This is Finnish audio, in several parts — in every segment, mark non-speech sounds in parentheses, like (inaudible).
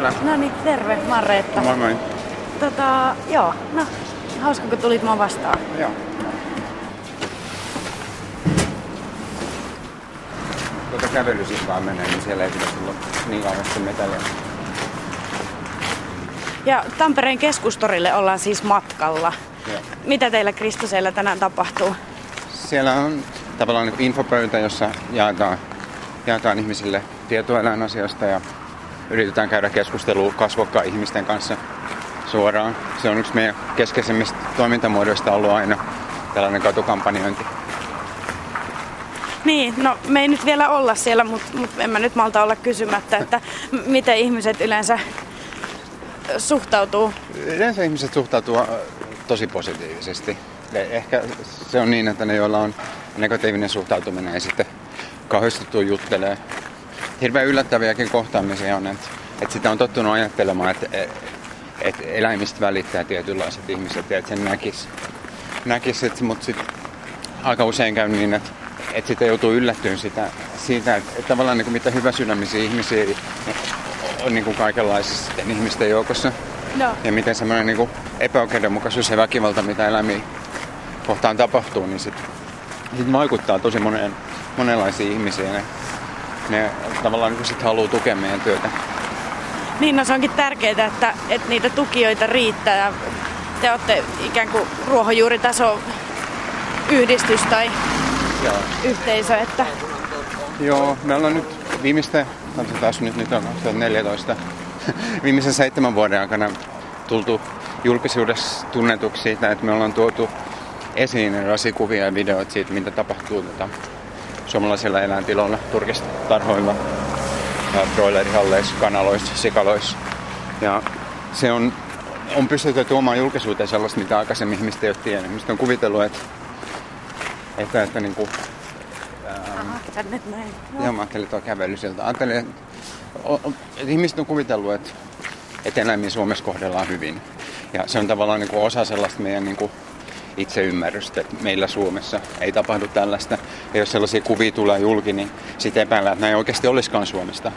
Kyllä. No niin, terve, Marreetta. Moi moi. Tota, joo, no, hauska kun tulit mua vastaan. Joo. Tuota kävelysipaa menee, niin siellä ei pitäisi olla niin kauheasti metäliä. Ja Tampereen keskustorille ollaan siis matkalla. Joo. Mitä teillä Kristoseilla tänään tapahtuu? Siellä on tavallaan infopöytä, jossa jaetaan, jaetaan ihmisille tietoa eläinasioista ja yritetään käydä keskustelua kasvokkain ihmisten kanssa suoraan. Se on yksi meidän keskeisimmistä toimintamuodoista ollut aina tällainen katukampanjointi. Niin, no me ei nyt vielä olla siellä, mutta mut en mä nyt malta olla kysymättä, että miten ihmiset yleensä suhtautuu. Yleensä ihmiset suhtautuu äh, tosi positiivisesti. Ja Ehkä se on niin, että ne, joilla on negatiivinen suhtautuminen, ei sitten kauheasti juttelee. Hirveän yllättäviäkin kohtaamisia on, että, että sitä on tottunut ajattelemaan, että, että eläimistä välittää tietynlaiset ihmiset ja että sen näkisi. Näkis, että, mutta sitten aika usein käy niin, että, että sitä joutuu yllättyyn sitä, siitä, että, että tavallaan niin kuin mitä hyväsydämisiä ihmisiä on niin kuin kaikenlaisissa ihmisten joukossa. No. Ja miten semmoinen niin epäoikeudenmukaisuus ja väkivalta, mitä eläimiä kohtaan tapahtuu, niin sit, sit vaikuttaa tosi moneen, monenlaisiin ihmisiin. Ne, tavallaan niin sit haluaa tukea meidän työtä. Niin, no se onkin tärkeää, että, että niitä tukijoita riittää ja te olette ikään kuin ruohonjuuritaso yhdistys tai Joo. yhteisö, että Joo, me ollaan nyt viimeisten, katsotaan nyt, nyt on 2014, (laughs) viimeisen seitsemän vuoden aikana tultu julkisuudessa tunnetuksi siitä, että me ollaan tuotu esiin erilaisia kuvia ja videoita siitä, mitä tapahtuu tota, suomalaisilla eläintiloilla, turkistarhoilla, broilerihalleissa, kanaloissa, sikaloissa. Ja se on, on pystytty tuomaan julkisuuteen sellaista, mitä aikaisemmin ihmiset ei ole tiennyt. Ihmiset on kuvitellut, että, että, että niin kuin, tänne näin. Joo, mä ajattelin tuo kävely sieltä. Ajattelin, että, että ihmiset on kuvitellut, että, että eläimiä Suomessa kohdellaan hyvin. Ja se on tavallaan niin kuin osa sellaista meidän niin kuin itseymmärrystä, että meillä Suomessa ei tapahdu tällaista. Ja jos sellaisia kuvia tulee julki, niin sitten epäillään, että näin oikeasti olisikaan Suomesta.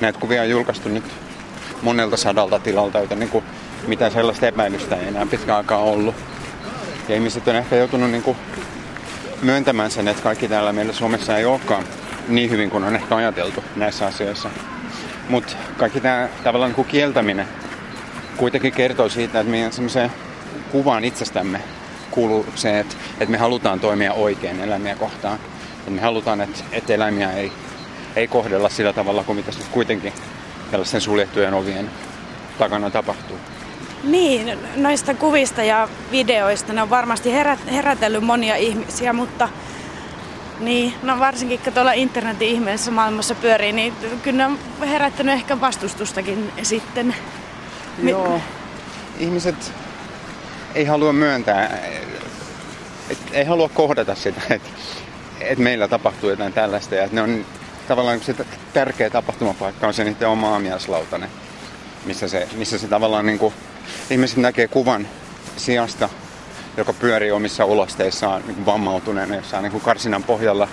Näitä kuvia on julkaistu nyt monelta sadalta tilalta, joten niin kuin mitään sellaista epäilystä ei enää pitkään aikaa ollut. Ja ihmiset on ehkä joutunut niin kuin myöntämään sen, että kaikki täällä meillä Suomessa ei olekaan niin hyvin kuin on ehkä ajateltu näissä asioissa. Mutta kaikki tämä tavallaan niin kuin kieltäminen kuitenkin kertoo siitä, että meidän semmoiseen kuvaan itsestämme kuuluu se, että, että me halutaan toimia oikein eläimiä kohtaan. Että me halutaan, että, että eläimiä ei, ei kohdella sillä tavalla kuin mitä sitten kuitenkin tällaisen suljettujen ovien takana tapahtuu. Niin, noista kuvista ja videoista ne on varmasti herät, herätellyt monia ihmisiä, mutta niin, no varsinkin kun tuolla internetin ihmeellisessä maailmassa pyörii, niin kyllä ne on herättänyt ehkä vastustustakin sitten. Mi- Joo. Ihmiset ei halua myöntää, et, ei halua kohdata sitä, että et meillä tapahtuu jotain tällaista ja ne on tavallaan se tärkeä tapahtumapaikka on se niiden oma aamiaislautanen, missä se, missä se tavallaan niin kuin, ihmiset näkee kuvan sijasta, joka pyörii omissa ulosteissaan niin kuin vammautuneena jossain niin kuin karsinan pohjalla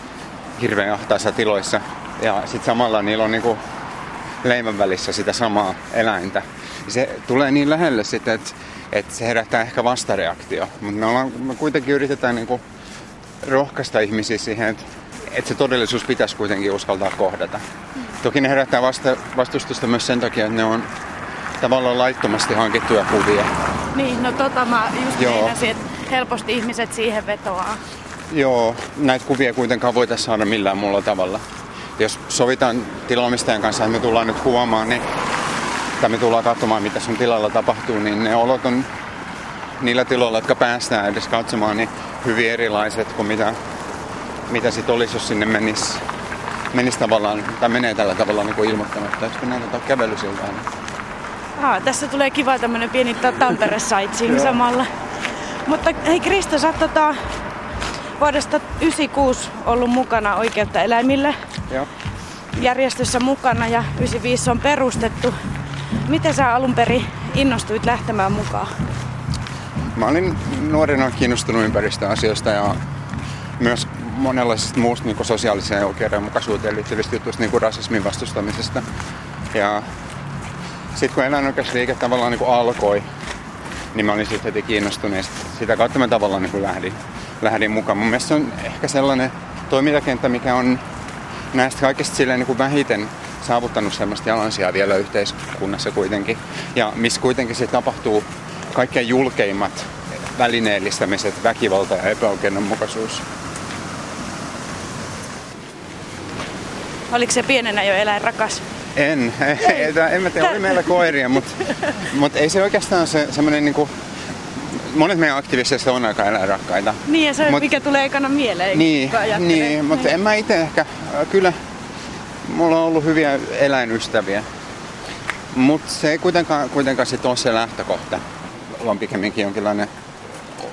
hirveän ahtaissa tiloissa. Ja sitten samalla niillä on niin kuin leivän välissä sitä samaa eläintä. Se tulee niin lähelle sitten, että, että se herättää ehkä vastareaktio. Mutta me, ollaan, me kuitenkin yritetään niin kuin rohkaista ihmisiä siihen, että, että se todellisuus pitäisi kuitenkin uskaltaa kohdata. Toki ne herättää vasta, vastustusta myös sen takia, että ne on tavallaan laittomasti hankittuja kuvia. Niin, no tota mä just Joo. meinasin, että helposti ihmiset siihen vetoaa. Joo, näitä kuvia kuitenkaan voitaisiin saada millään muulla tavalla. Jos sovitaan tilaamistajan kanssa, että me tullaan nyt kuvaamaan, niin, tai me tullaan katsomaan, mitä sun tilalla tapahtuu, niin ne olot on niillä tiloilla, jotka päästään edes katsomaan, niin hyvin erilaiset kuin mitä, mitä sit olisi, jos sinne menisi menis tavallaan, tai menee tällä tavalla niin kuin ilmoittamatta. Näin tota kävelysiltaa? Niin. Aa, tässä tulee kiva tämmönen pieni ta- Tampere sightseeing samalla. Mutta hei Krista, sä oot tota, vuodesta 96 ollut mukana Oikeutta eläimille Joo. järjestössä mukana ja 95 on perustettu. Miten sä alun perin innostuit lähtemään mukaan? Mä olin nuorena kiinnostunut ympäristöasioista ja myös monenlaisista muusta niin sosiaaliseen oikeudenmukaisuuteen liittyvistä jutuista, niin kuin rasismin vastustamisesta. Ja sitten kun eläinoikeusliike tavallaan niin kuin alkoi, niin mä olin sitten heti kiinnostunut ja sitä kautta mä tavallaan niin kuin lähdin, lähdin mukaan. Mun mielestä se on ehkä sellainen toimintakenttä, mikä on näistä kaikista silleen niin kuin vähiten saavuttanut semmoista jalansijaa vielä yhteiskunnassa kuitenkin. Ja missä kuitenkin se tapahtuu kaikkein julkeimmat välineellistämiset, väkivalta ja epäoikeudenmukaisuus. Oliko se pienenä jo eläin rakas? En, ei. en, en mä tiedä, oli meillä koiria, mutta (laughs) mut ei se oikeastaan se semmoinen niinku, monet meidän aktivisteista on aika eläinrakkaita. Niin ja se, mut, mikä tulee ekana mieleen. Niin, niin mutta niin. en mä itse ehkä, kyllä mulla on ollut hyviä eläinystäviä. Mutta se ei kuitenkaan, kuitenkaan sit ole se lähtökohta, vaan pikemminkin jonkinlainen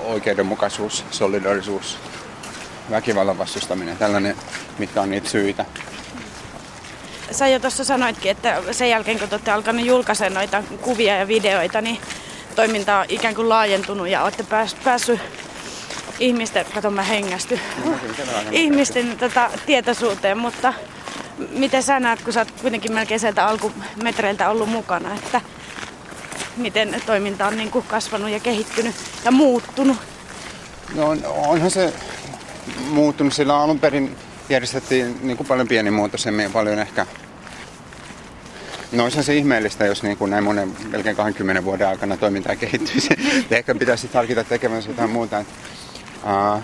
oikeudenmukaisuus, solidarisuus, väkivallan vastustaminen, tällainen, mitkä on niitä syitä. Sä jo tuossa sanoitkin, että sen jälkeen kun olette alkanut julkaista noita kuvia ja videoita, niin toiminta on ikään kuin laajentunut ja olette pääs, päässyt ihmisten, kato mä hengästy, ihmisten tota, tietoisuuteen, mutta miten sä näet, kun sä oot kuitenkin melkein sieltä alkumetreiltä ollut mukana, että miten toiminta on niin kuin kasvanut ja kehittynyt ja muuttunut? No on, onhan se muuttunut, sillä alun perin järjestettiin niin kuin paljon pienimuotoisemmin ja paljon ehkä No olisihan se ihmeellistä, jos niin kuin näin monen melkein 20 vuoden aikana toiminta kehittyisi. (laughs) ehkä pitäisi harkita tekemässä jotain muuta. uh,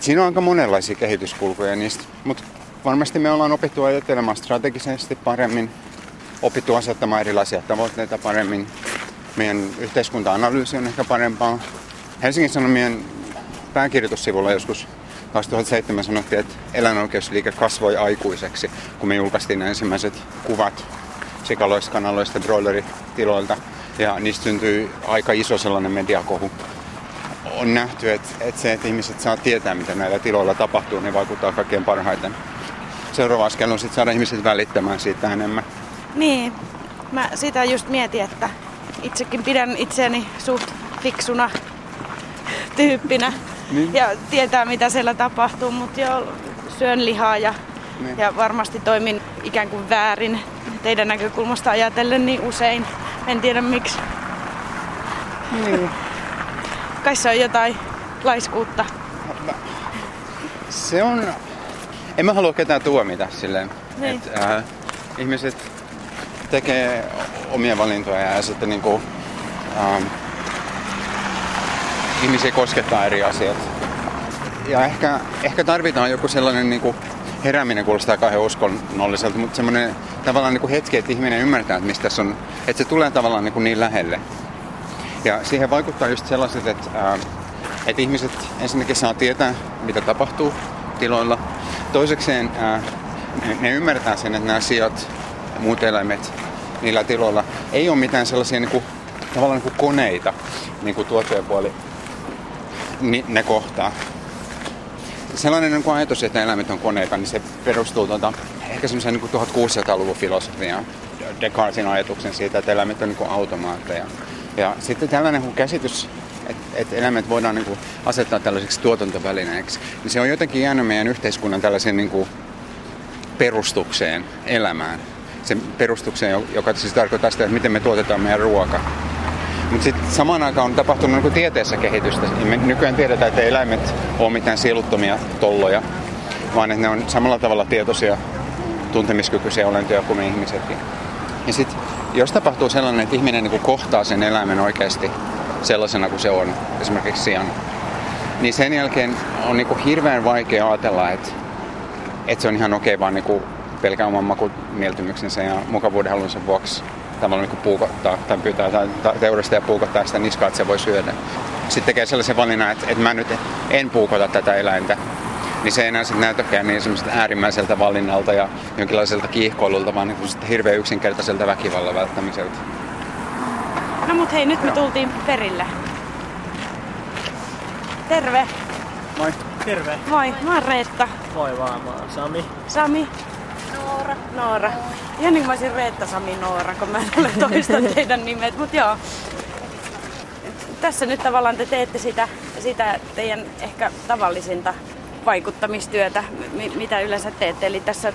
siinä on aika monenlaisia kehityskulkuja niistä, mutta varmasti me ollaan opittu ajattelemaan strategisesti paremmin, opittu asettamaan erilaisia tavoitteita paremmin. Meidän yhteiskunta-analyysi on ehkä parempaa. Helsingin Sanomien pääkirjoitussivulla joskus 2007 sanottiin, että eläinoikeusliike kasvoi aikuiseksi, kun me julkaistiin ensimmäiset kuvat sikaloista, kanaloista, broileritiloilta. Ja niistä syntyi aika iso sellainen mediakohu. On nähty, että, että se, että ihmiset saa tietää, mitä näillä tiloilla tapahtuu, niin vaikuttaa kaikkein parhaiten. Seuraava askel on sitten saada ihmiset välittämään siitä enemmän. Niin, mä sitä just mietin, että itsekin pidän itseäni suht fiksuna tyyppinä niin. ja tietää mitä siellä tapahtuu, mutta joo, syön lihaa ja, niin. ja varmasti toimin ikään kuin väärin teidän näkökulmasta ajatellen niin usein. En tiedä miksi. Niin. Kai se on jotain laiskuutta. Se on... En mä halua ketään tuomita silleen. Niin. Että, äh, ihmiset tekee omia valintoja ja sitten niinku, ähm, ihmisiä koskettaa eri asiat. Ja ehkä, ehkä tarvitaan joku sellainen niinku, herääminen kuulostaa kauhean uskonnolliselta, mutta semmoinen tavallaan niin kuin hetki, että ihminen ymmärtää, että mistä se on, että se tulee tavallaan niin, kuin niin lähelle. Ja siihen vaikuttaa just sellaiset, että, ää, että ihmiset ensinnäkin saa tietää, mitä tapahtuu tiloilla. Toisekseen ää, ne, ymmärtää sen, että nämä sijat ja muut eläimet niillä tiloilla ei ole mitään sellaisia niin kuin, tavallaan niin kuin koneita, niin kuin tuottajapuoli niin ne kohtaa sellainen niin kuin ajatus, että eläimet on koneita, niin se perustuu tuota, ehkä semmoisen niin 1600-luvun filosofiaan. Descartesin ajatuksen siitä, että eläimet on niin automaatteja. Ja sitten tällainen niin käsitys, että, että eläimet voidaan niin kuin asettaa tällaiseksi tuotantovälineeksi, niin se on jotenkin jäänyt meidän yhteiskunnan tällaisen niin kuin perustukseen, elämään. Sen perustukseen, joka siis tarkoittaa sitä, että miten me tuotetaan meidän ruoka. Mutta sitten samaan aikaan on tapahtunut niin tieteessä kehitystä. Me nykyään tiedetään, että eläimet ole mitään sieluttomia tolloja, vaan että ne on samalla tavalla tietoisia, tuntemiskykyisiä olentoja kuin me ihmisetkin. Ja sitten jos tapahtuu sellainen, että ihminen niin kohtaa sen eläimen oikeasti sellaisena kuin se on, esimerkiksi sian, niin sen jälkeen on niin hirveän vaikea ajatella, että, että se on ihan okei okay, vaan niin pelkään oman makumieltymyksensä ja mukavuuden halunsa vuoksi tavallaan niin puukottaa tai pyytää tai teurasta ja puukottaa sitä niskaa, että se voi syödä. Sitten tekee sellaisen valinnan, että, että mä nyt en puukota tätä eläintä, niin se ei enää sitten näytäkään niin äärimmäiseltä valinnalta ja jonkinlaiselta kiihkoilulta, vaan niin hirveän yksinkertaiselta väkivallan välttämiseltä. No mut hei, nyt me tultiin perille. Terve. Moi. Terve. Moi, mä oon Reetta. Moi vaan, mä oon Sami. Sami. Noora. Noora. Ihan niin kuin mä olisin Reetta Sami Noora, kun mä en ole toista (laughs) teidän nimet, mutta joo. Tässä nyt tavallaan te teette sitä, sitä teidän ehkä tavallisinta vaikuttamistyötä, mitä yleensä teette. Eli tässä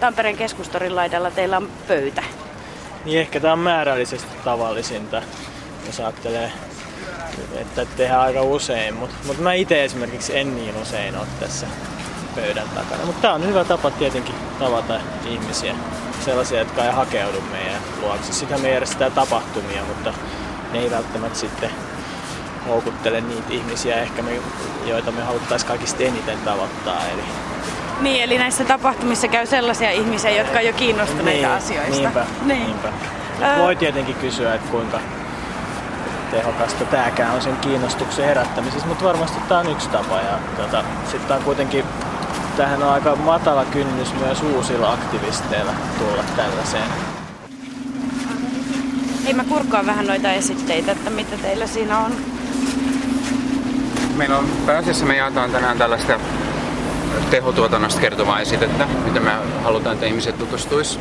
Tampereen keskustorin laidalla teillä on pöytä. Niin ehkä tämä on määrällisesti tavallisinta, jos ajattelee, että tehdään aika usein. Mutta mut mä itse esimerkiksi en niin usein ole tässä pöydän takana. Mutta tämä on hyvä tapa tietenkin tavata ihmisiä. Sellaisia, jotka ei hakeudu meidän luokse. Sitä me järjestetään tapahtumia, mutta ne ei välttämättä sitten houkuttele niitä ihmisiä, ehkä me, joita me haluttaisiin kaikista eniten tavoittaa. Eli niin, eli näissä tapahtumissa käy sellaisia ihmisiä, jotka on jo kiinnostuneita niin, asioista. Niinpä, niin. niinpä. Voi tietenkin kysyä, että kuinka tehokasta tämäkään on sen kiinnostuksen herättämisessä, mutta varmasti tämä on yksi tapa. Ja tota, sitten on kuitenkin, tähän on aika matala kynnys myös uusilla aktivisteilla tulla tällaiseen. Hei, mä kurkkaan vähän noita esitteitä, että mitä teillä siinä on. Meillä on pääasiassa me jaetaan tänään tällaista tehotuotannosta kertovaa esitettä, mitä me halutaan, että ihmiset tutustuis.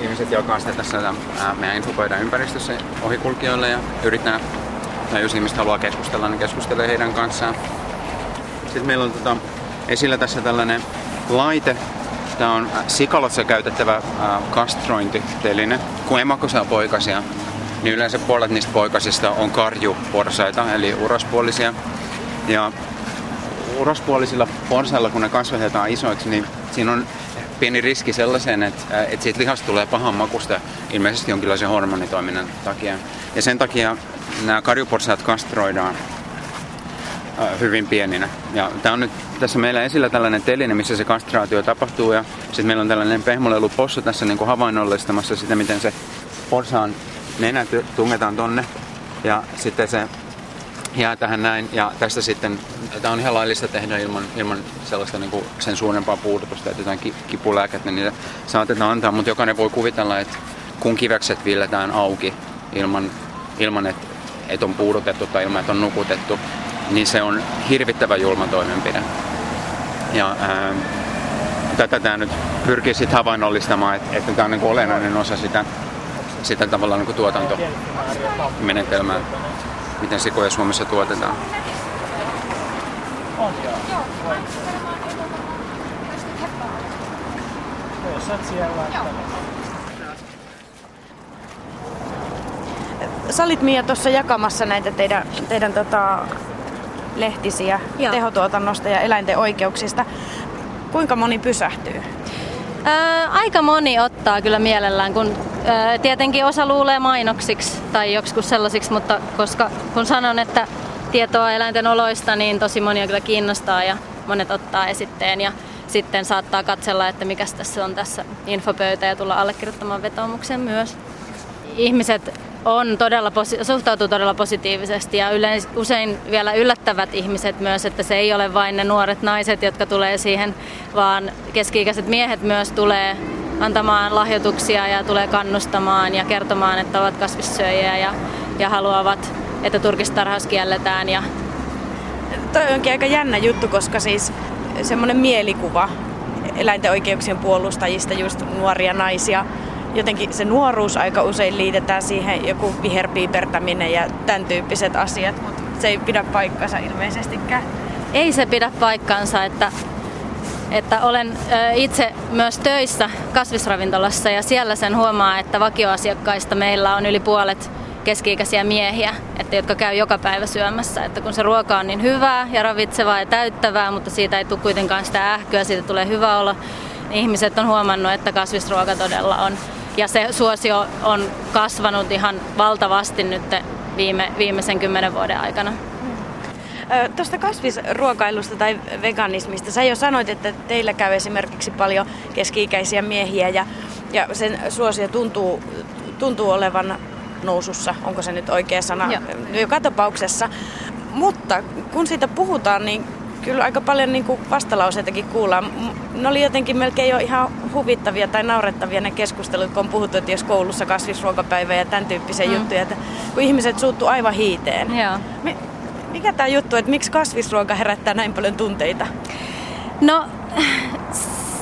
Ihmiset jakaa sitä tässä meidän infopöydän ympäristössä ohikulkijoille ja yrittää, tai jos ihmiset haluaa keskustella, niin keskustelee heidän kanssaan. Sitten meillä on tota, esillä tässä tällainen laite. Tämä on sikalossa käytettävä kastrointiteline. Kun emakko saa poikasia, niin yleensä puolet niistä poikasista on karjuporsaita, eli urospuolisia. Ja urospuolisilla porsailla, kun ne kasvatetaan isoiksi, niin siinä on pieni riski sellaiseen, että, että siitä lihasta tulee pahan makusta ilmeisesti jonkinlaisen hormonitoiminnan takia. Ja sen takia nämä karjuporsaat kastroidaan hyvin pieninä. Ja tämä on nyt tässä meillä esillä tällainen teline, missä se kastraatio tapahtuu ja sitten meillä on tällainen pehmolelupossu tässä niin kuin havainnollistamassa sitä, miten se porsaan nenä tungetaan tonne ja sitten se jää tähän näin. Ja tästä sitten, tämä on ihan laillista tehdä ilman, ilman sellaista niin kuin sen suurempaa puudutusta, että jotain kipulääkettä niille saatetaan antaa, mutta jokainen voi kuvitella, että kun kivekset villetään auki ilman, ilman että, että on puudutettu tai ilman, että on nukutettu, niin se on hirvittävä julma toimenpide. Ja ää, tätä tämä nyt pyrkii sitten havainnollistamaan, että, että tämä on niin olennainen osa sitä, sitä tavallaan niin tuotantomenetelmää miten sikoja Suomessa tuotetaan. On joo. Sä olit Mia tuossa jakamassa näitä teidän, teidän tota, lehtisiä Joo. tehotuotannosta ja eläinten oikeuksista. Kuinka moni pysähtyy? Ää, aika moni ottaa kyllä mielellään, kun tietenkin osa luulee mainoksiksi tai joskus sellaisiksi, mutta koska kun sanon, että tietoa eläinten oloista, niin tosi monia kyllä kiinnostaa ja monet ottaa esitteen ja sitten saattaa katsella, että mikä tässä on tässä infopöytä ja tulla allekirjoittamaan vetoomuksen myös. Ihmiset on todella, suhtautuu todella positiivisesti ja yleis, usein vielä yllättävät ihmiset myös, että se ei ole vain ne nuoret naiset, jotka tulee siihen, vaan keski-ikäiset miehet myös tulee antamaan lahjoituksia ja tulee kannustamaan ja kertomaan, että ovat kasvissyöjiä ja, ja haluavat, että turkistarhaus kielletään. Ja... Toi onkin aika jännä juttu, koska siis semmoinen mielikuva eläinten oikeuksien puolustajista, just nuoria naisia, jotenkin se nuoruus aika usein liitetään siihen joku viherpiipertäminen ja tämän tyyppiset asiat, mutta se ei pidä paikkansa ilmeisestikään. Ei se pidä paikkansa, että, että olen itse myös töissä kasvisravintolassa ja siellä sen huomaa, että vakioasiakkaista meillä on yli puolet keski-ikäisiä miehiä, että jotka käy joka päivä syömässä. Että kun se ruoka on niin hyvää ja ravitsevaa ja täyttävää, mutta siitä ei tule kuitenkaan sitä ähkyä, siitä tulee hyvä olo, niin ihmiset on huomannut, että kasvisruoka todella on ja se suosio on kasvanut ihan valtavasti nyt viime, viimeisen kymmenen vuoden aikana. Tuosta kasvisruokailusta tai veganismista, sä jo sanoit, että teillä käy esimerkiksi paljon keski-ikäisiä miehiä ja, ja sen suosio tuntuu, tuntuu olevan nousussa, onko se nyt oikea sana, Joo. joka tapauksessa. Mutta kun siitä puhutaan, niin kyllä aika paljon niin kuin vastalauseitakin kuullaan. Ne oli jotenkin melkein jo ihan huvittavia tai naurettavia ne keskustelut, kun on puhuttu, että jos koulussa kasvisruokapäivä ja tämän tyyppisiä mm. juttuja, että kun ihmiset suuttuu aivan hiiteen. Joo. Mikä tämä juttu, että miksi kasvisruoka herättää näin paljon tunteita? No,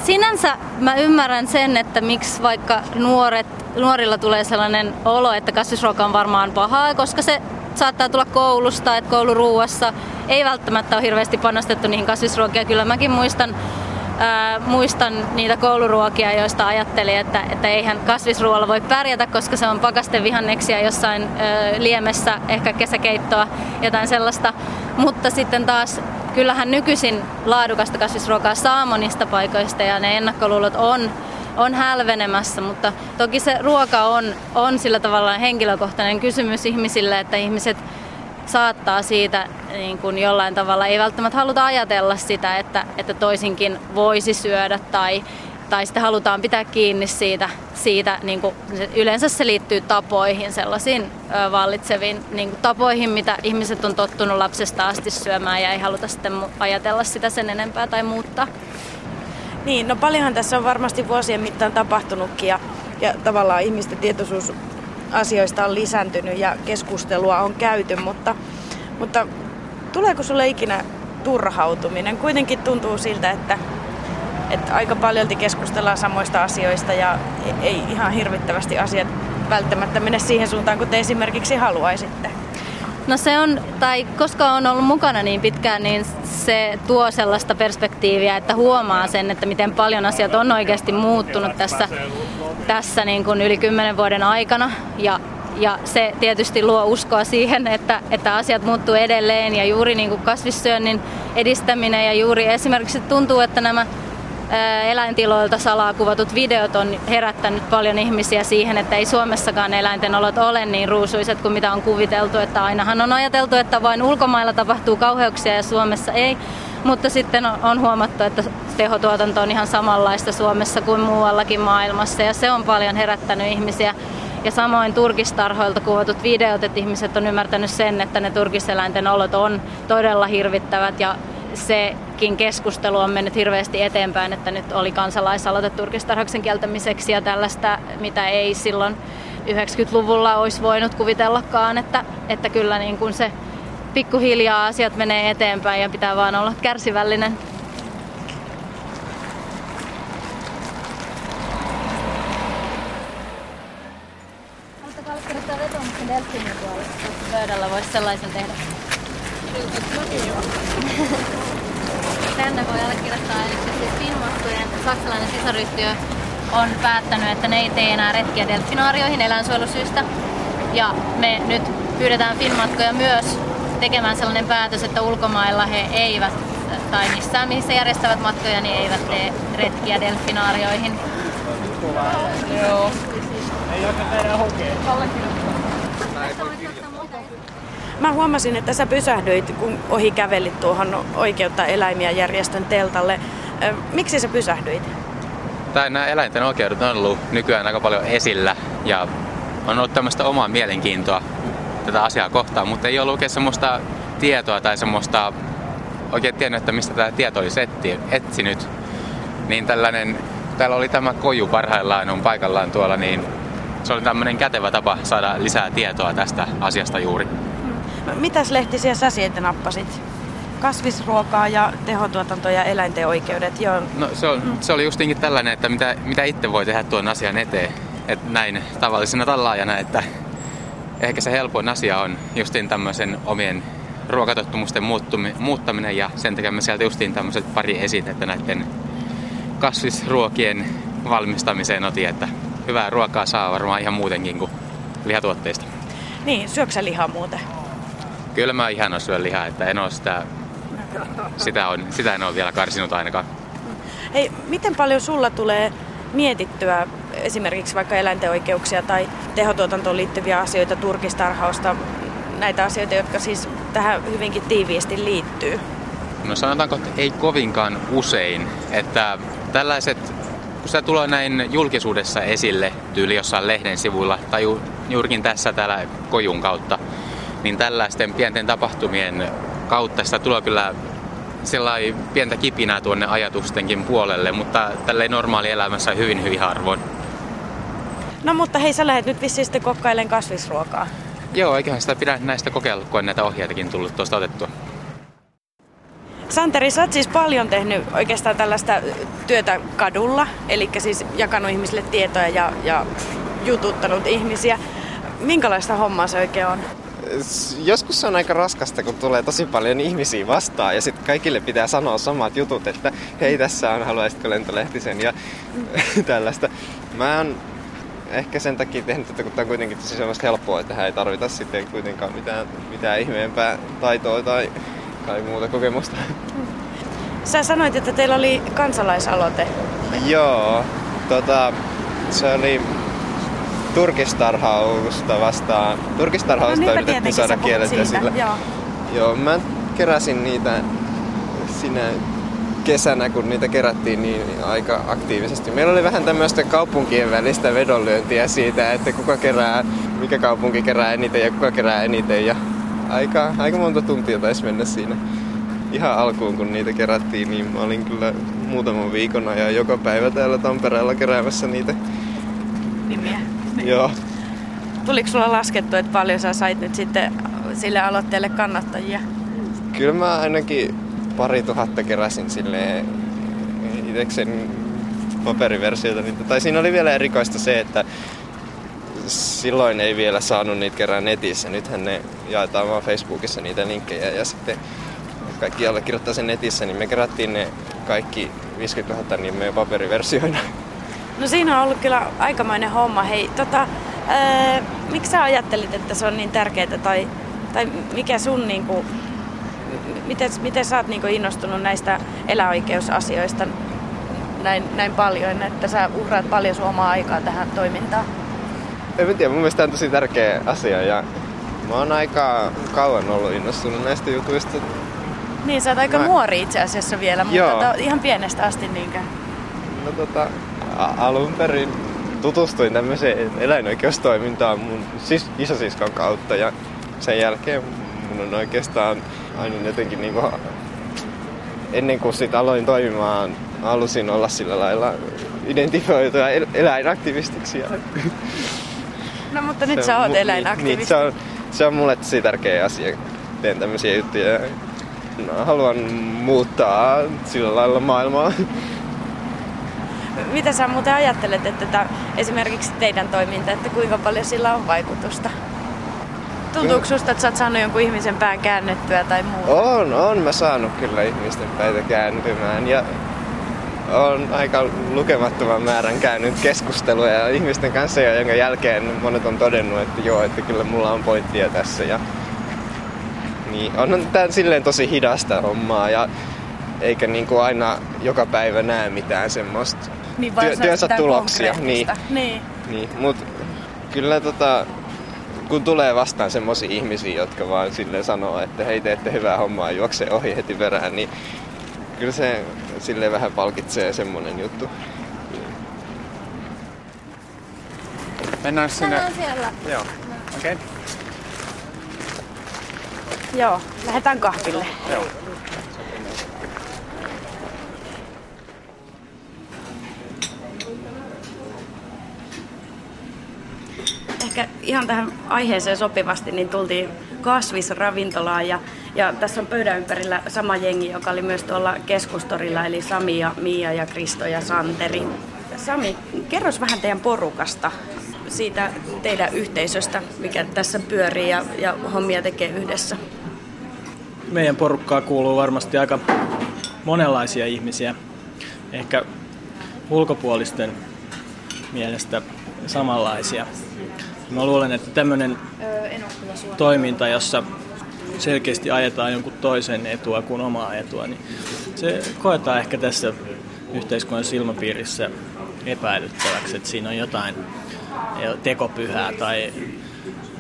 sinänsä mä ymmärrän sen, että miksi vaikka nuoret, nuorilla tulee sellainen olo, että kasvisruoka on varmaan pahaa, koska se saattaa tulla koulusta, että kouluruuassa ei välttämättä ole hirveästi panostettu niihin kasvisruokia. Kyllä mäkin muistan ää, muistan niitä kouluruokia, joista ajattelin, että, että eihän kasvisruoalla voi pärjätä, koska se on pakastevihanneksia jossain ää, liemessä, ehkä kesäkeittoa, jotain sellaista. Mutta sitten taas kyllähän nykyisin laadukasta kasvisruokaa saa monista paikoista ja ne ennakkoluulot on on hälvenemässä, mutta toki se ruoka on, on sillä tavalla henkilökohtainen kysymys ihmisille, että ihmiset saattaa siitä niin kuin jollain tavalla, ei välttämättä haluta ajatella sitä, että, että toisinkin voisi syödä tai, tai sitten halutaan pitää kiinni siitä, siitä niin kuin, yleensä se liittyy tapoihin, sellaisiin ö, vallitseviin niin kuin tapoihin, mitä ihmiset on tottunut lapsesta asti syömään ja ei haluta sitten ajatella sitä sen enempää tai muuttaa. Niin, no paljonhan tässä on varmasti vuosien mittaan tapahtunutkin ja, ja tavallaan ihmisten tietoisuus asioista on lisääntynyt ja keskustelua on käyty, mutta, mutta tuleeko sulle ikinä turhautuminen? Kuitenkin tuntuu siltä, että, että aika paljolti keskustellaan samoista asioista ja ei ihan hirvittävästi asiat välttämättä mene siihen suuntaan, kun te esimerkiksi haluaisitte. No se on, tai koska on ollut mukana niin pitkään, niin se tuo sellaista perspektiiviä, että huomaa sen, että miten paljon asiat on oikeasti muuttunut tässä, tässä niin kuin yli kymmenen vuoden aikana. Ja, ja se tietysti luo uskoa siihen, että, että asiat muuttuu edelleen ja juuri niin kuin kasvissyönnin edistäminen ja juuri esimerkiksi tuntuu, että nämä eläintiloilta salaa kuvatut videot on herättänyt paljon ihmisiä siihen, että ei Suomessakaan eläinten olot ole niin ruusuiset kuin mitä on kuviteltu. Että ainahan on ajateltu, että vain ulkomailla tapahtuu kauheuksia ja Suomessa ei. Mutta sitten on huomattu, että tehotuotanto on ihan samanlaista Suomessa kuin muuallakin maailmassa ja se on paljon herättänyt ihmisiä. Ja samoin turkistarhoilta kuvatut videot, että ihmiset on ymmärtänyt sen, että ne turkiseläinten olot on todella hirvittävät ja sekin keskustelu on mennyt hirveästi eteenpäin, että nyt oli kansalaisaloite turkistarhauksen kieltämiseksi ja tällaista, mitä ei silloin 90-luvulla olisi voinut kuvitellakaan, että, että kyllä niin kuin se pikkuhiljaa asiat menee eteenpäin ja pitää vaan olla kärsivällinen. Haluatteko allekirjoittaa vetomuksen Delfinin puolesta? Pöydällä voisi sellaisen tehdä. Tänne voi allekirjoittaa, eli siis Finnmatkojen saksalainen sisaryhtiö on päättänyt, että ne ei tee enää retkiä delfinaarioihin eläinsuojelusyistä. Ja me nyt pyydetään Finnmatkoja myös tekemään sellainen päätös, että ulkomailla he eivät, tai missään missä järjestävät matkoja, niin eivät tee retkiä delfinaarioihin. Joo. Ei tehdä hokea. Mä huomasin, että sä pysähdyit, kun ohi kävelit tuohon Oikeutta eläimiä järjestön teltalle. Miksi sä pysähdyit? Tai nämä eläinten oikeudet on ollut nykyään aika paljon esillä ja on ollut tämmöistä omaa mielenkiintoa tätä asiaa kohtaan, mutta ei ollut oikein semmoista tietoa tai semmoista oikein tiennyt, että mistä tämä tieto olisi etsinyt. Niin tällainen, täällä oli tämä koju parhaillaan on paikallaan tuolla, niin se oli tämmöinen kätevä tapa saada lisää tietoa tästä asiasta juuri. No, mitäs lehtisiä sä sieltä nappasit? Kasvisruokaa ja tehotuotanto ja eläinten oikeudet. Joo. No, se, on, mm. se oli justinkin tällainen, että mitä, mitä itse voi tehdä tuon asian eteen. Et näin tavallisena tallaajana, että ehkä se helpoin asia on justiin tämmöisen omien ruokatottumusten muuttaminen ja sen takia me sieltä justiin tämmöiset pari esitettä näiden kasvisruokien valmistamiseen otin, että hyvää ruokaa saa varmaan ihan muutenkin kuin lihatuotteista. Niin, syöksä lihaa muuten? Kyllä mä ihan syö lihaa, että en ole sitä, sitä, on, sitä en ole vielä karsinut ainakaan. Hei, miten paljon sulla tulee mietittyä esimerkiksi vaikka eläinten oikeuksia tai tehotuotantoon liittyviä asioita, turkistarhausta, näitä asioita, jotka siis tähän hyvinkin tiiviisti liittyy? No sanotaanko, että ei kovinkaan usein, että tällaiset, kun se tulee näin julkisuudessa esille tyyli jossain lehden sivuilla tai ju, juurikin tässä täällä kojun kautta, niin tällaisten pienten tapahtumien kautta sitä tulee kyllä sellainen pientä kipinää tuonne ajatustenkin puolelle, mutta tälle normaali elämässä hyvin hyvin harvoin. No mutta hei, sä lähdet nyt vissiin sitten kokkailemaan kasvisruokaa. Joo, eiköhän sitä pidä näistä kokeilla, kun on näitä ohjeitakin tullut tuosta otettua. Santeri, sä oot siis paljon tehnyt oikeastaan tällaista työtä kadulla, eli siis jakanut ihmisille tietoja ja, ja jututtanut ihmisiä. Minkälaista hommaa se oikein on? Joskus se on aika raskasta, kun tulee tosi paljon ihmisiä vastaan ja sitten kaikille pitää sanoa samat jutut, että hei tässä on, haluaisitko lentolehtisen ja (laughs) tällaista. Mä oon ehkä sen takia tehnyt että kun tämä on kuitenkin tosi semmoista helppoa, että hän ei tarvita sitten kuitenkaan mitään, mitään ihmeempää taitoa tai, tai muuta kokemusta. Sä sanoit, että teillä oli kansalaisaloite. Joo, tota, se oli turkistarhausta vastaan. Turkistarhausta no, yritettiin saada kiellettyä sillä. Joo. Joo, mä keräsin niitä sinä kesänä, kun niitä kerättiin niin aika aktiivisesti. Meillä oli vähän tämmöistä kaupunkien välistä vedonlyöntiä siitä, että kuka kerää, mikä kaupunki kerää eniten ja kuka kerää eniten. Ja aika, aika monta tuntia taisi mennä siinä ihan alkuun, kun niitä kerättiin, niin mä olin kyllä muutaman viikon ja joka päivä täällä Tampereella keräämässä niitä nimiä. Joo. Tuliko sulla laskettu, että paljon sä sait nyt sitten sille aloitteelle kannattajia? Kyllä mä ainakin pari tuhatta keräsin sille itseksen paperiversiota. Tai siinä oli vielä erikoista se, että silloin ei vielä saanut niitä kerää netissä. Nythän ne jaetaan vaan Facebookissa niitä linkkejä ja sitten kaikki allekirjoittaa sen netissä, niin me kerättiin ne kaikki 50 000 nimeä paperiversioina. No siinä on ollut kyllä aikamoinen homma. Hei, tota, ää, miksi sä ajattelit, että se on niin tärkeää tai, tai mikä sun niinku, miten, miten sä oot niinku innostunut näistä eläoikeusasioista näin, näin paljon, että sä uhraat paljon sun omaa aikaa tähän toimintaan? En tiedä, mun mielestä tämä on tosi tärkeä asia ja mä oon aika kauan ollut innostunut näistä jutuista. Niin, sä oot aika mä... nuori itse asiassa vielä, mutta tota, ihan pienestä asti niinkö? No tota, alun perin tutustuin tämmöiseen eläinoikeustoimintaan mun sis- isosiskon kautta ja sen jälkeen mun on oikeastaan aina jotenkin niin kuin, ennen kuin sit aloin toimimaan, halusin olla sillä lailla identifioituja el- eläinaktivistiksi. Ja... No mutta nyt sä oot mu- eläinaktivisti. Niin, se, on, se on mulle tosi tärkeä asia. Teen tämmöisiä juttuja. No, haluan muuttaa sillä lailla maailmaa. Mitä sä muuten ajattelet, että tämä, esimerkiksi teidän toiminta, että kuinka paljon sillä on vaikutusta? Tuntuuko susta, että sä oot saanut jonkun ihmisen pään käännettyä tai muuta? On, on mä saanut kyllä ihmisten päitä kääntymään ja on aika lukemattoman määrän käynyt keskusteluja ihmisten kanssa, ja jonka jälkeen monet on todennut, että joo, että kyllä mulla on pointtia tässä. Ja, niin, on tämä silleen tosi hidasta hommaa ja eikä niin kuin aina joka päivä näe mitään semmoista niin työ, työnsä tuloksia. Niin, niin. niin. Mut kyllä tota, kun tulee vastaan semmoisia ihmisiä, jotka vaan sille sanoo, että hei teette hyvää hommaa ja juoksee ohi heti perään, niin kyllä se sille vähän palkitsee semmonen juttu. Mennään sinne. Mennään siellä. Joo. Okei. Okay. Joo, lähdetään kahville. Joo. Ehkä ihan tähän aiheeseen sopivasti niin tultiin kasvisravintolaan ja, ja tässä on pöydän ympärillä sama jengi, joka oli myös tuolla keskustorilla, eli Sami ja Mia ja Kristo ja Santeri. Sami, kerros vähän teidän porukasta, siitä teidän yhteisöstä, mikä tässä pyörii ja, ja hommia tekee yhdessä. Meidän porukkaa kuuluu varmasti aika monenlaisia ihmisiä. Ehkä ulkopuolisten mielestä samanlaisia. Mä luulen, että tämmöinen toiminta, jossa selkeästi ajetaan jonkun toisen etua kuin omaa etua, niin se koetaan ehkä tässä yhteiskunnan silmapiirissä epäilyttäväksi, että siinä on jotain tekopyhää tai,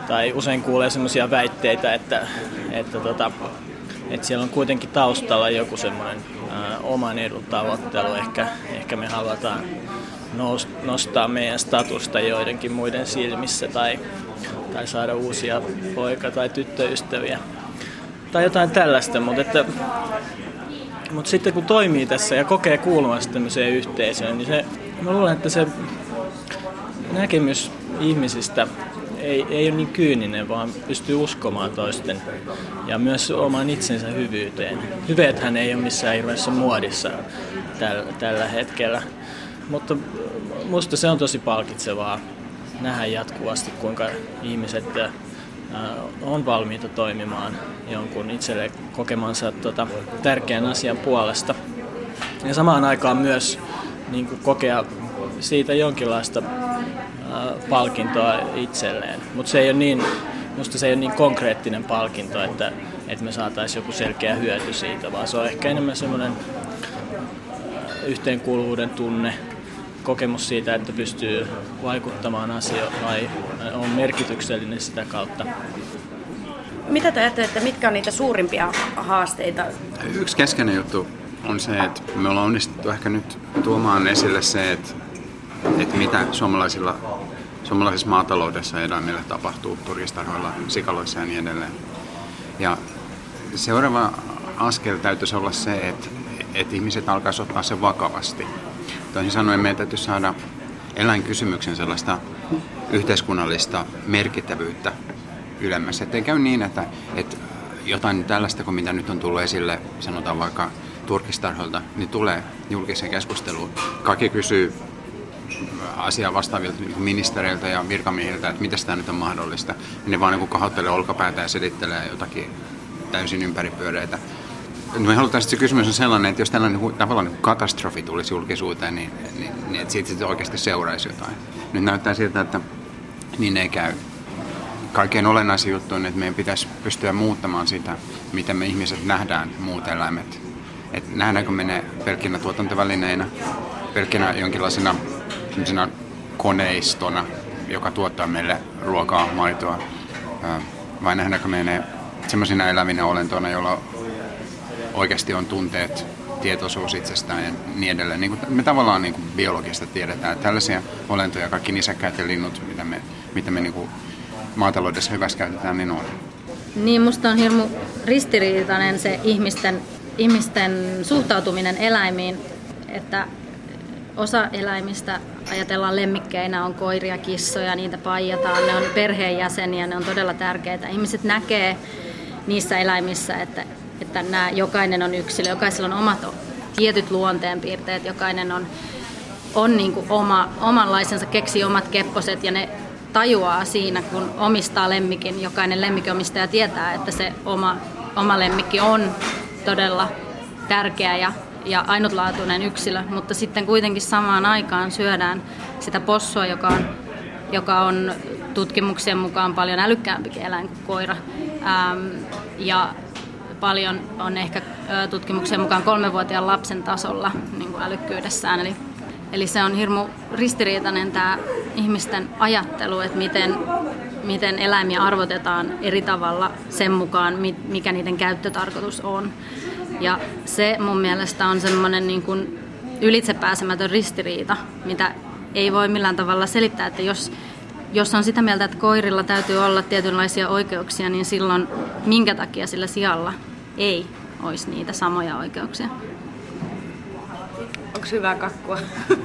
tai usein kuulee sellaisia väitteitä, että, että, tota, että siellä on kuitenkin taustalla joku semmoinen oman edun tavoittelu. Ehkä, ehkä me halutaan nostaa meidän statusta joidenkin muiden silmissä tai, tai saada uusia poika- tai tyttöystäviä tai jotain tällaista, mutta, että, mutta sitten kun toimii tässä ja kokee kuuluvansa tämmöiseen yhteisöön, niin se, mä luulen, että se näkemys ihmisistä ei, ei ole niin kyyninen, vaan pystyy uskomaan toisten ja myös oman itsensä hyvyyteen. Hyveethän ei ole missään hirveässä muodissa tällä hetkellä. Mutta musta se on tosi palkitsevaa nähdä jatkuvasti, kuinka ihmiset on valmiita toimimaan jonkun itselle kokemansa tota, tärkeän asian puolesta. Ja samaan aikaan myös niin kuin kokea siitä jonkinlaista palkintoa itselleen. Mutta se ei ole niin, musta se ei ole niin konkreettinen palkinto, että, että me saataisiin joku selkeä hyöty siitä, vaan se on ehkä enemmän semmoinen yhteenkuuluvuuden tunne, kokemus siitä, että pystyy vaikuttamaan asioihin vai on merkityksellinen sitä kautta. Mitä te ajattelette, mitkä on niitä suurimpia haasteita? Yksi keskeinen juttu on se, että me ollaan onnistuttu ehkä nyt tuomaan esille se, että, että mitä suomalaisilla, suomalaisessa maataloudessa eläimillä tapahtuu turkistarhoilla, sikaloissa ja niin edelleen. Ja seuraava askel täytyisi olla se, että, että ihmiset alkaisivat ottaa sen vakavasti. Toisin sanoen meidän täytyy saada eläinkysymyksen sellaista yhteiskunnallista merkittävyyttä ylemmäs. Että ei käy niin, että, että jotain tällaista kuin mitä nyt on tullut esille, sanotaan vaikka turkistarhoilta, niin tulee julkiseen keskusteluun. Kaikki kysyy asiaa vastaavilta niin ministereiltä ja virkamiehiltä, että miten tämä nyt on mahdollista. Ja ne vaan niin kohottelee olkapäätä ja selittelee jotakin täysin ympäripyöreitä. Me halutaan, että se kysymys on sellainen, että jos tällainen tavallaan niin katastrofi tulisi julkisuuteen, niin, niin, niin että siitä sitten oikeasti seuraisi jotain. Nyt näyttää siltä, että niin ei käy. Kaikkein olennaisin juttu on, että meidän pitäisi pystyä muuttamaan sitä, miten me ihmiset nähdään muut eläimet. Et nähdäänkö me ne pelkkinä tuotantovälineinä, pelkkinä jonkinlaisena koneistona, joka tuottaa meille ruokaa, maitoa, vai nähdäänkö me ne sellaisina elävinä olentoina, joilla oikeasti on tunteet, tietoisuus itsestään ja niin edelleen. Niin kuin me tavallaan niin kuin biologista tiedetään, että tällaisia olentoja, kaikki nisäkkäät ja linnut, mitä me, mitä me niin kuin maataloudessa hyvässä käytetään, niin on. Niin, musta on hirmu ristiriitainen se ihmisten, ihmisten suhtautuminen eläimiin, että osa eläimistä ajatellaan lemmikkeinä, on koiria, kissoja, niitä paijataan, ne on perheenjäseniä, ne on todella tärkeitä. Ihmiset näkee niissä eläimissä, että että nämä, jokainen on yksilö, jokaisella on omat tietyt luonteenpiirteet, jokainen on, on niin kuin oma, omanlaisensa, keksi omat kepposet ja ne tajuaa siinä, kun omistaa lemmikin. Jokainen lemmikinomistaja tietää, että se oma, oma lemmikki on todella tärkeä ja, ja ainutlaatuinen yksilö, mutta sitten kuitenkin samaan aikaan syödään sitä possua, joka on, joka on tutkimuksien mukaan paljon älykkäämpikin eläin kuin koira. Ähm, ja paljon on ehkä tutkimuksen mukaan kolmevuotiaan lapsen tasolla niin kuin älykkyydessään. Eli, eli se on hirmu ristiriitainen tämä ihmisten ajattelu, että miten, miten eläimiä arvotetaan eri tavalla sen mukaan, mikä niiden käyttötarkoitus on. Ja se mun mielestä on semmoinen niin kuin ylitsepääsemätön ristiriita, mitä ei voi millään tavalla selittää, että jos jos on sitä mieltä, että koirilla täytyy olla tietynlaisia oikeuksia, niin silloin minkä takia sillä sijalla ei olisi niitä samoja oikeuksia. Onko hyvää kakkua?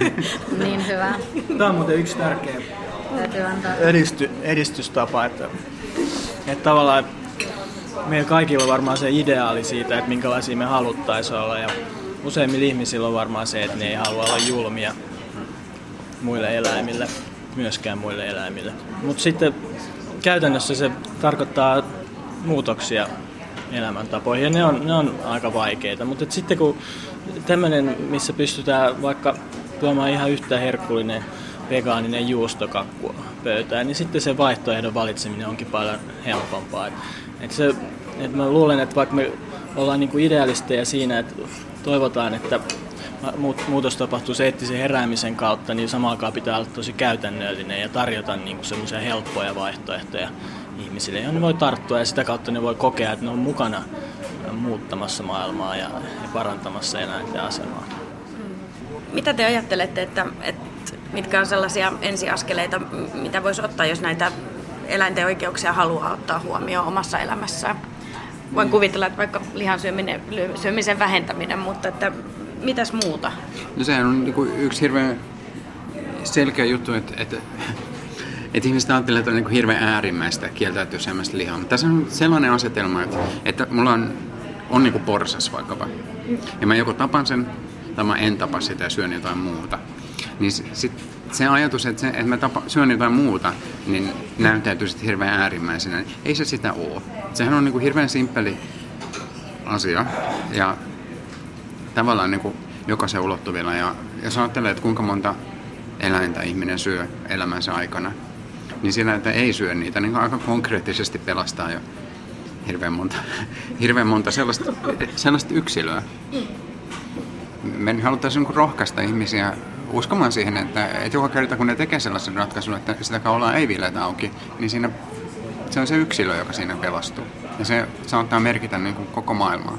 (laughs) niin hyvää. Tämä on muuten yksi tärkeä edisty, edistystapa, että, että tavallaan meillä kaikilla on varmaan se ideaali siitä, että minkälaisia me haluttaisiin olla ja useimmilla ihmisillä on varmaan se, että ne ei halua olla julmia muille eläimille, myöskään muille eläimille. Mutta sitten käytännössä se tarkoittaa muutoksia elämäntapoihin ja ne on, ne on aika vaikeita. Mutta sitten kun tämmöinen, missä pystytään vaikka tuomaan ihan yhtä herkullinen vegaaninen juustokakku pöytään, niin sitten se vaihtoehdon valitseminen onkin paljon helpompaa. Et, et se, et mä luulen, että vaikka me ollaan niinku idealisteja siinä, että toivotaan, että muutos tapahtuu eettisen heräämisen kautta, niin samaan pitää olla tosi käytännöllinen ja tarjota niinku semmoisia helppoja vaihtoehtoja ihmisille, joihin ne voi tarttua ja sitä kautta ne voi kokea, että ne on mukana muuttamassa maailmaa ja, parantamassa eläinten asemaa. Mitä te ajattelette, että, että mitkä on sellaisia ensiaskeleita, mitä voisi ottaa, jos näitä eläinten oikeuksia haluaa ottaa huomioon omassa elämässään? Voin kuvitella, että vaikka lihan syöminen, syömisen vähentäminen, mutta että mitäs muuta? No sehän on niin yksi hirveän selkeä juttu, että, että että ihmiset ajattelee, että on niin hirveän äärimmäistä kieltäytyä syömästä lihaa. Mutta tässä on sellainen asetelma, että, että mulla on, on niin porsas vaikkapa. Ja mä joko tapan sen, tai mä en tapa sitä ja syön jotain muuta. Niin sit se ajatus, että, se, että mä tapa, syön jotain muuta, niin näyttäytyy sitten hirveän äärimmäisenä. Ei se sitä ole. Sehän on niin kuin hirveän simppeli asia ja tavallaan niin kuin jokaisen ulottuvilla. Ja jos ajattelee, että kuinka monta eläintä ihminen syö elämänsä aikana, niin sillä, että ei syö niitä, niin aika konkreettisesti pelastaa jo hirveän monta, (laughs) hirveän monta sellaista, sellaista yksilöä. Me haluttaisiin niin rohkaista ihmisiä uskomaan siihen, että, että joka kerta kun ne tekee sellaisen ratkaisun, että sitä kaulaa ei viiletä auki, niin siinä se on se yksilö, joka siinä pelastuu. Ja se saattaa merkitä niin kuin koko maailmaa.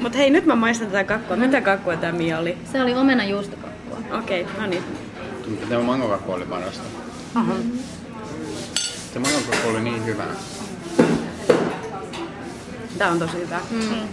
Mutta hei, nyt mä maistan tätä kakkua. Mitä kakkua tämä Mia oli? Se oli omena juustokakkua. Okei, okay, no niin. Tämä mangokakku oli parasta. Aha. Se mangokakku oli niin hyvä. Tämä on tosi hyvä. Mm.